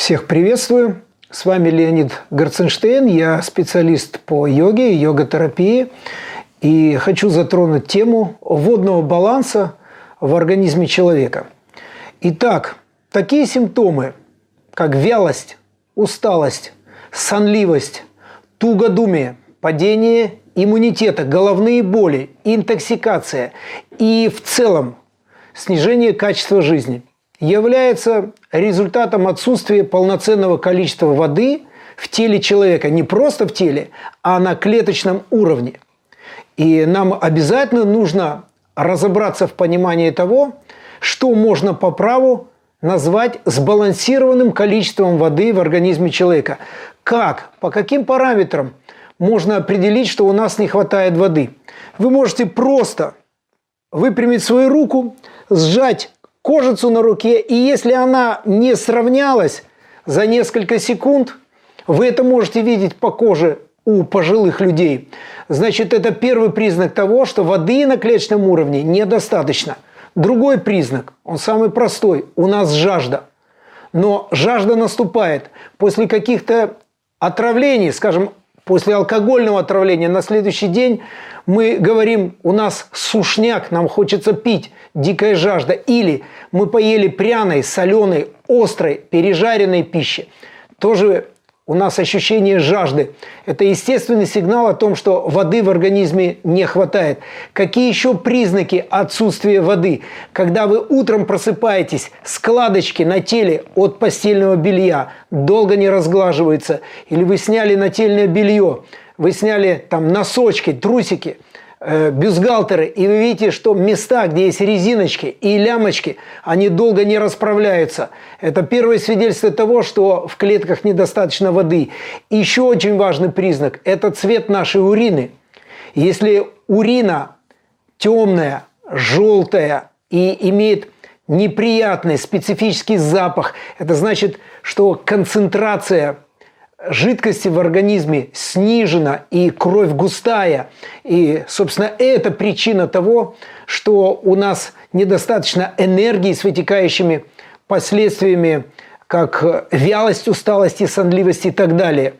Всех приветствую. С вами Леонид Гарценштейн. Я специалист по йоге и йога-терапии. И хочу затронуть тему водного баланса в организме человека. Итак, такие симптомы, как вялость, усталость, сонливость, тугодумие, падение иммунитета, головные боли, интоксикация и в целом снижение качества жизни – является результатом отсутствия полноценного количества воды в теле человека. Не просто в теле, а на клеточном уровне. И нам обязательно нужно разобраться в понимании того, что можно по праву назвать сбалансированным количеством воды в организме человека. Как, по каким параметрам можно определить, что у нас не хватает воды? Вы можете просто выпрямить свою руку, сжать кожицу на руке, и если она не сравнялась за несколько секунд, вы это можете видеть по коже у пожилых людей. Значит, это первый признак того, что воды на клеточном уровне недостаточно. Другой признак, он самый простой, у нас жажда. Но жажда наступает после каких-то отравлений, скажем, после алкогольного отравления на следующий день мы говорим, у нас сушняк, нам хочется пить, дикая жажда. Или мы поели пряной, соленой, острой, пережаренной пищи. Тоже у нас ощущение жажды. Это естественный сигнал о том, что воды в организме не хватает. Какие еще признаки отсутствия воды? Когда вы утром просыпаетесь, складочки на теле от постельного белья долго не разглаживаются, или вы сняли нательное белье, вы сняли там носочки, трусики – э, бюстгальтеры, и вы видите, что места, где есть резиночки и лямочки, они долго не расправляются. Это первое свидетельство того, что в клетках недостаточно воды. Еще очень важный признак – это цвет нашей урины. Если урина темная, желтая и имеет неприятный специфический запах, это значит, что концентрация жидкости в организме снижена и кровь густая. И, собственно, это причина того, что у нас недостаточно энергии с вытекающими последствиями, как вялость, усталость, сонливость и так далее.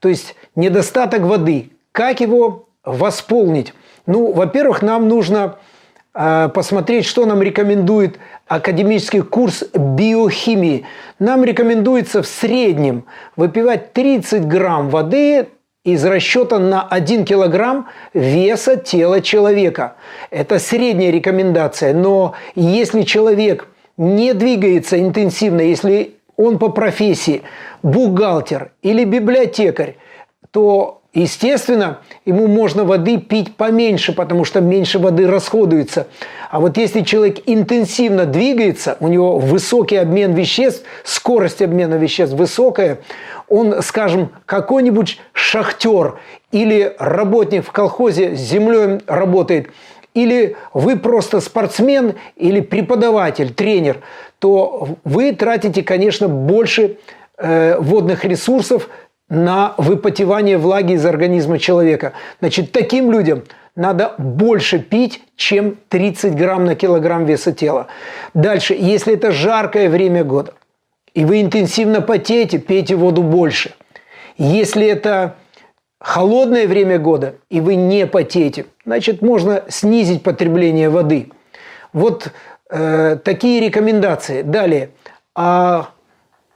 То есть недостаток воды. Как его восполнить? Ну, во-первых, нам нужно посмотреть, что нам рекомендует академический курс биохимии, нам рекомендуется в среднем выпивать 30 грамм воды из расчета на 1 килограмм веса тела человека. Это средняя рекомендация. Но если человек не двигается интенсивно, если он по профессии бухгалтер или библиотекарь, то Естественно, ему можно воды пить поменьше, потому что меньше воды расходуется. А вот если человек интенсивно двигается, у него высокий обмен веществ, скорость обмена веществ высокая, он, скажем, какой-нибудь шахтер или работник в колхозе с землей работает, или вы просто спортсмен или преподаватель, тренер, то вы тратите, конечно, больше э, водных ресурсов на выпотевание влаги из организма человека. Значит, таким людям надо больше пить, чем 30 грамм на килограмм веса тела. Дальше, если это жаркое время года, и вы интенсивно потеете, пейте воду больше. Если это холодное время года, и вы не потеете, значит, можно снизить потребление воды. Вот э, такие рекомендации. Далее. А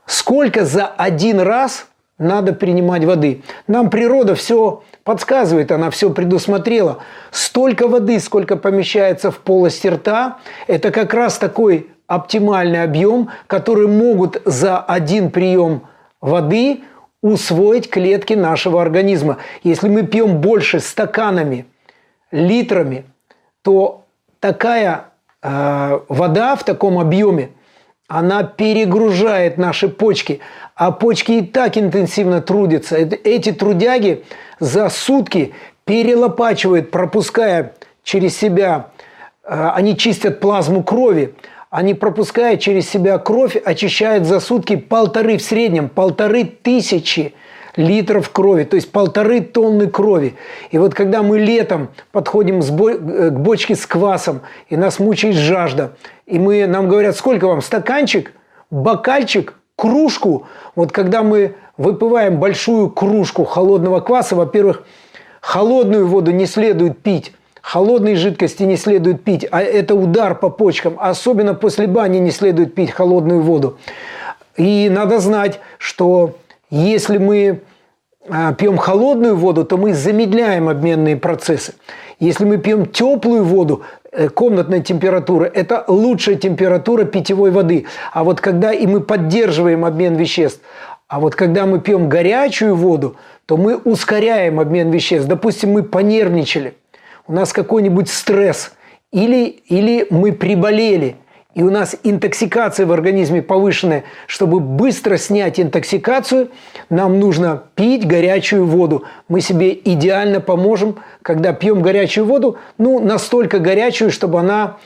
сколько за один раз надо принимать воды. Нам природа все подсказывает, она все предусмотрела. Столько воды, сколько помещается в полости рта, это как раз такой оптимальный объем, который могут за один прием воды усвоить клетки нашего организма. Если мы пьем больше стаканами, литрами, то такая э, вода в таком объеме, она перегружает наши почки, а почки и так интенсивно трудятся. Эти трудяги за сутки перелопачивают, пропуская через себя, э, они чистят плазму крови, они пропуская через себя кровь, очищают за сутки полторы в среднем, полторы тысячи литров крови, то есть полторы тонны крови. И вот когда мы летом подходим э, к бочке с квасом, и нас мучает жажда, и мы, нам говорят, сколько вам, стаканчик, бокальчик – кружку, вот когда мы выпиваем большую кружку холодного кваса, во-первых, холодную воду не следует пить, холодные жидкости не следует пить, а это удар по почкам, особенно после бани не следует пить холодную воду. И надо знать, что если мы а, пьем холодную воду, то мы замедляем обменные процессы. Если мы пьем теплую воду, э, комнатная температура – это лучшая температура питьевой воды. А вот когда и мы поддерживаем обмен веществ, а вот когда мы пьем горячую воду, то мы ускоряем обмен веществ. Допустим, мы понервничали, у нас какой-нибудь стресс, или, или мы приболели – и у нас интоксикация в организме повышенная, чтобы быстро снять интоксикацию, нам нужно пить горячую воду. Мы себе идеально поможем, когда пьем горячую воду, ну, настолько горячую, чтобы она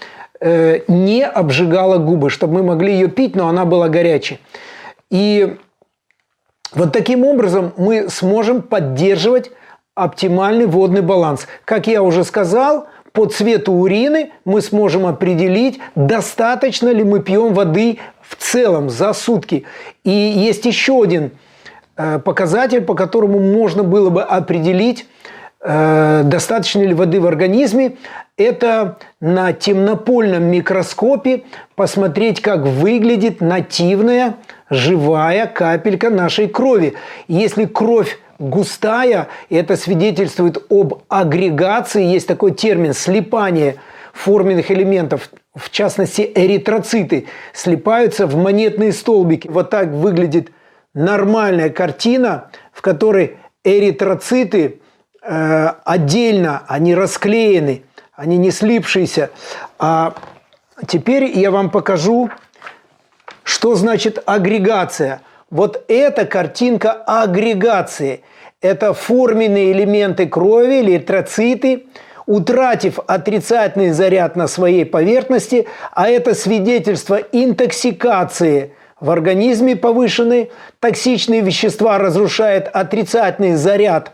э, не обжигала губы, чтобы мы могли ее пить, но она была горячей. И вот таким образом мы сможем поддерживать оптимальный водный баланс. Как я уже сказал, по цвету урины мы сможем определить, достаточно ли мы пьем воды в целом за сутки. И есть еще один э, показатель, по которому можно было бы определить, э, достаточно ли воды в организме. Это на темнопольном микроскопе посмотреть, как выглядит нативная живая капелька нашей крови. Если кровь густая, это свидетельствует об агрегации. Есть такой термин слипание форменных элементов, в частности эритроциты, слипаются в монетные столбики. Вот так выглядит нормальная картина, в которой эритроциты э, отдельно, они расклеены, они не слипшиеся. А теперь я вам покажу, что значит агрегация – вот эта картинка агрегации. Это форменные элементы крови, эритроциты, утратив отрицательный заряд на своей поверхности, а это свидетельство интоксикации в организме повышенной, токсичные вещества разрушают отрицательный заряд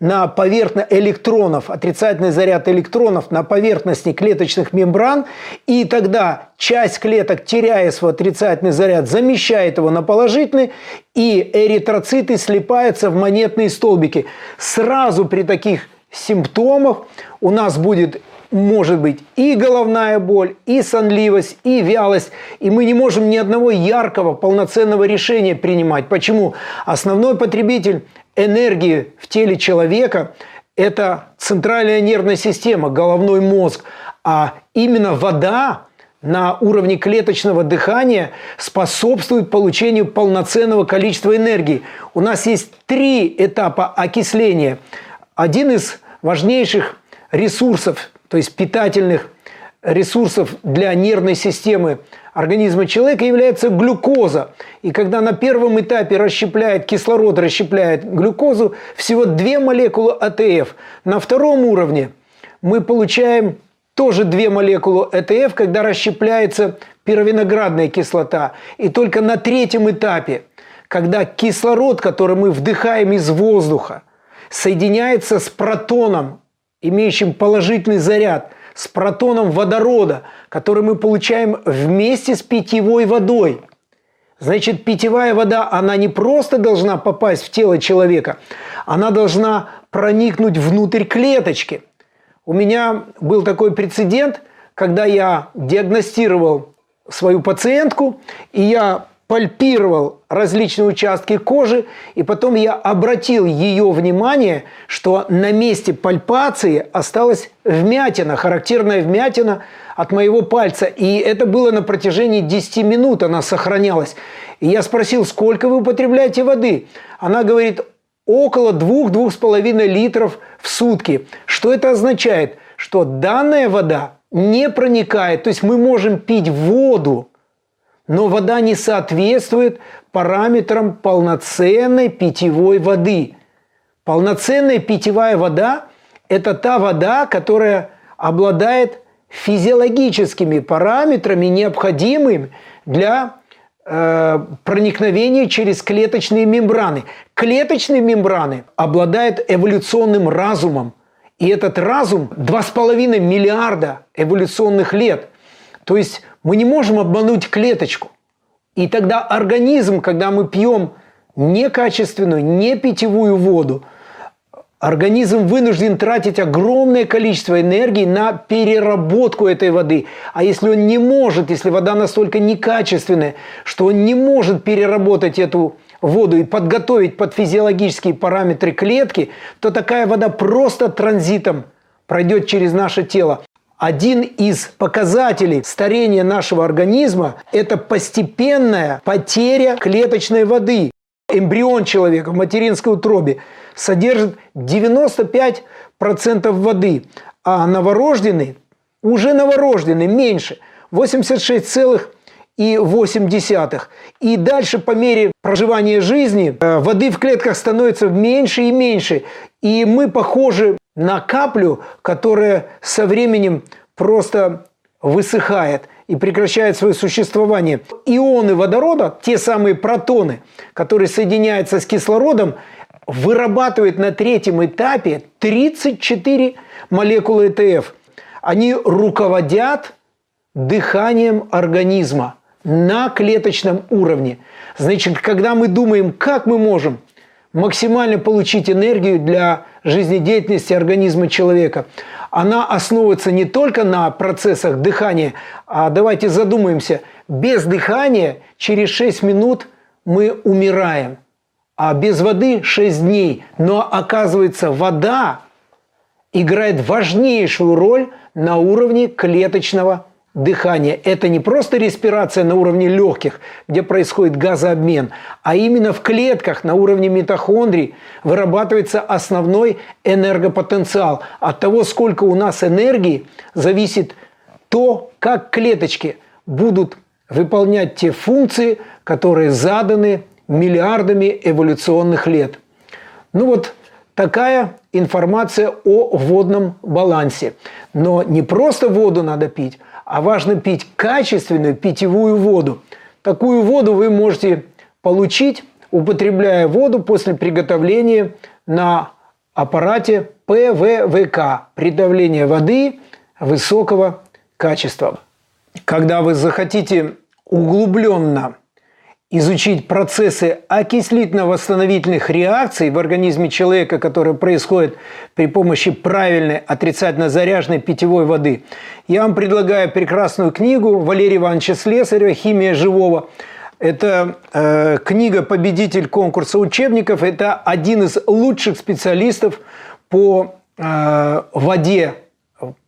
на поверхность электронов, отрицательный заряд электронов на поверхности клеточных мембран, и тогда часть клеток, теряя свой отрицательный заряд, замещает его на положительный, и эритроциты слипаются в монетные столбики. Сразу при таких симптомах у нас будет может быть и головная боль, и сонливость, и вялость. И мы не можем ни одного яркого, полноценного решения принимать. Почему? Основной потребитель энергии в теле человека – это центральная нервная система, головной мозг. А именно вода на уровне клеточного дыхания способствует получению полноценного количества энергии. У нас есть три этапа окисления. Один из важнейших ресурсов, то есть питательных ресурсов для нервной системы организма человека является глюкоза. И когда на первом этапе расщепляет кислород, расщепляет глюкозу, всего две молекулы АТФ. На втором уровне мы получаем тоже две молекулы АТФ, когда расщепляется пировиноградная кислота. И только на третьем этапе, когда кислород, который мы вдыхаем из воздуха, соединяется с протоном, имеющим положительный заряд – с протоном водорода, который мы получаем вместе с питьевой водой. Значит, питьевая вода, она не просто должна попасть в тело человека, она должна проникнуть внутрь клеточки. У меня был такой прецедент, когда я диагностировал свою пациентку, и я пальпировал различные участки кожи, и потом я обратил ее внимание, что на месте пальпации осталась вмятина, характерная вмятина от моего пальца. И это было на протяжении 10 минут, она сохранялась. И я спросил, сколько вы употребляете воды? Она говорит, около 2-2,5 литров в сутки. Что это означает? Что данная вода не проникает, то есть мы можем пить воду, но вода не соответствует параметрам полноценной питьевой воды. Полноценная питьевая вода – это та вода, которая обладает физиологическими параметрами, необходимыми для э, проникновения через клеточные мембраны. Клеточные мембраны обладают эволюционным разумом. И этот разум 2,5 миллиарда эволюционных лет. То есть мы не можем обмануть клеточку. И тогда организм, когда мы пьем некачественную, не питьевую воду, Организм вынужден тратить огромное количество энергии на переработку этой воды. А если он не может, если вода настолько некачественная, что он не может переработать эту воду и подготовить под физиологические параметры клетки, то такая вода просто транзитом пройдет через наше тело. Один из показателей старения нашего организма – это постепенная потеря клеточной воды. Эмбрион человека в материнской утробе содержит 95% воды, а новорожденный, уже новорожденный, меньше, 86,8. И дальше по мере проживания жизни э, воды в клетках становится меньше и меньше. И мы похожи на каплю, которая со временем просто высыхает и прекращает свое существование. Ионы водорода, те самые протоны, которые соединяются с кислородом, вырабатывает на третьем этапе 34 молекулы ЭТФ. Они руководят дыханием организма на клеточном уровне. Значит, когда мы думаем, как мы можем максимально получить энергию для жизнедеятельности организма человека, она основывается не только на процессах дыхания, а давайте задумаемся, без дыхания через 6 минут мы умираем – а без воды 6 дней. Но оказывается, вода играет важнейшую роль на уровне клеточного дыхания. Это не просто респирация на уровне легких, где происходит газообмен, а именно в клетках на уровне митохондрий вырабатывается основной энергопотенциал. От того, сколько у нас энергии, зависит то, как клеточки будут выполнять те функции, которые заданы миллиардами эволюционных лет. Ну вот такая информация о водном балансе. Но не просто воду надо пить, а важно пить качественную питьевую воду. Такую воду вы можете получить, употребляя воду после приготовления на аппарате ПВВК – придавление воды высокого качества. Когда вы захотите углубленно изучить процессы окислительно-восстановительных реакций в организме человека, которые происходят при помощи правильной отрицательно заряженной питьевой воды, я вам предлагаю прекрасную книгу Валерия Ивановича Слесарева «Химия живого». Это э, книга «Победитель конкурса учебников». Это один из лучших специалистов по э, воде,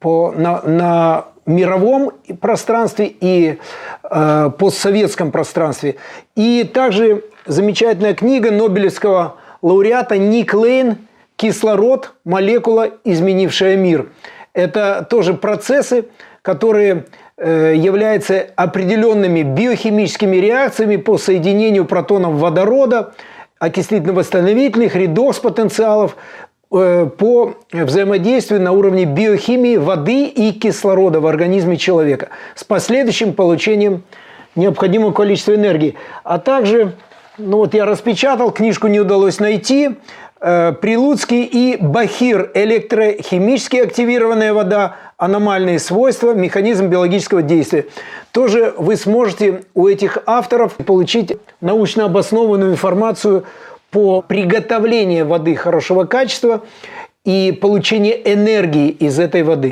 по, на, на мировом пространстве и э, постсоветском пространстве. И также замечательная книга Нобелевского лауреата Ник Лейн «Кислород. Молекула, изменившая мир». Это тоже процессы, которые э, являются определенными биохимическими реакциями по соединению протонов водорода, окислительно-восстановительных, редокс-потенциалов, Э, по взаимодействию на уровне биохимии воды и кислорода в организме человека с последующим получением необходимого количества энергии. А также, ну вот я распечатал, книжку не удалось найти, э, Прилуцкий и Бахир электрохимически активированная вода, аномальные свойства, механизм биологического действия. Тоже вы сможете у этих авторов получить научно обоснованную информацию по приготовлению воды хорошего качества и получению энергии из этой воды.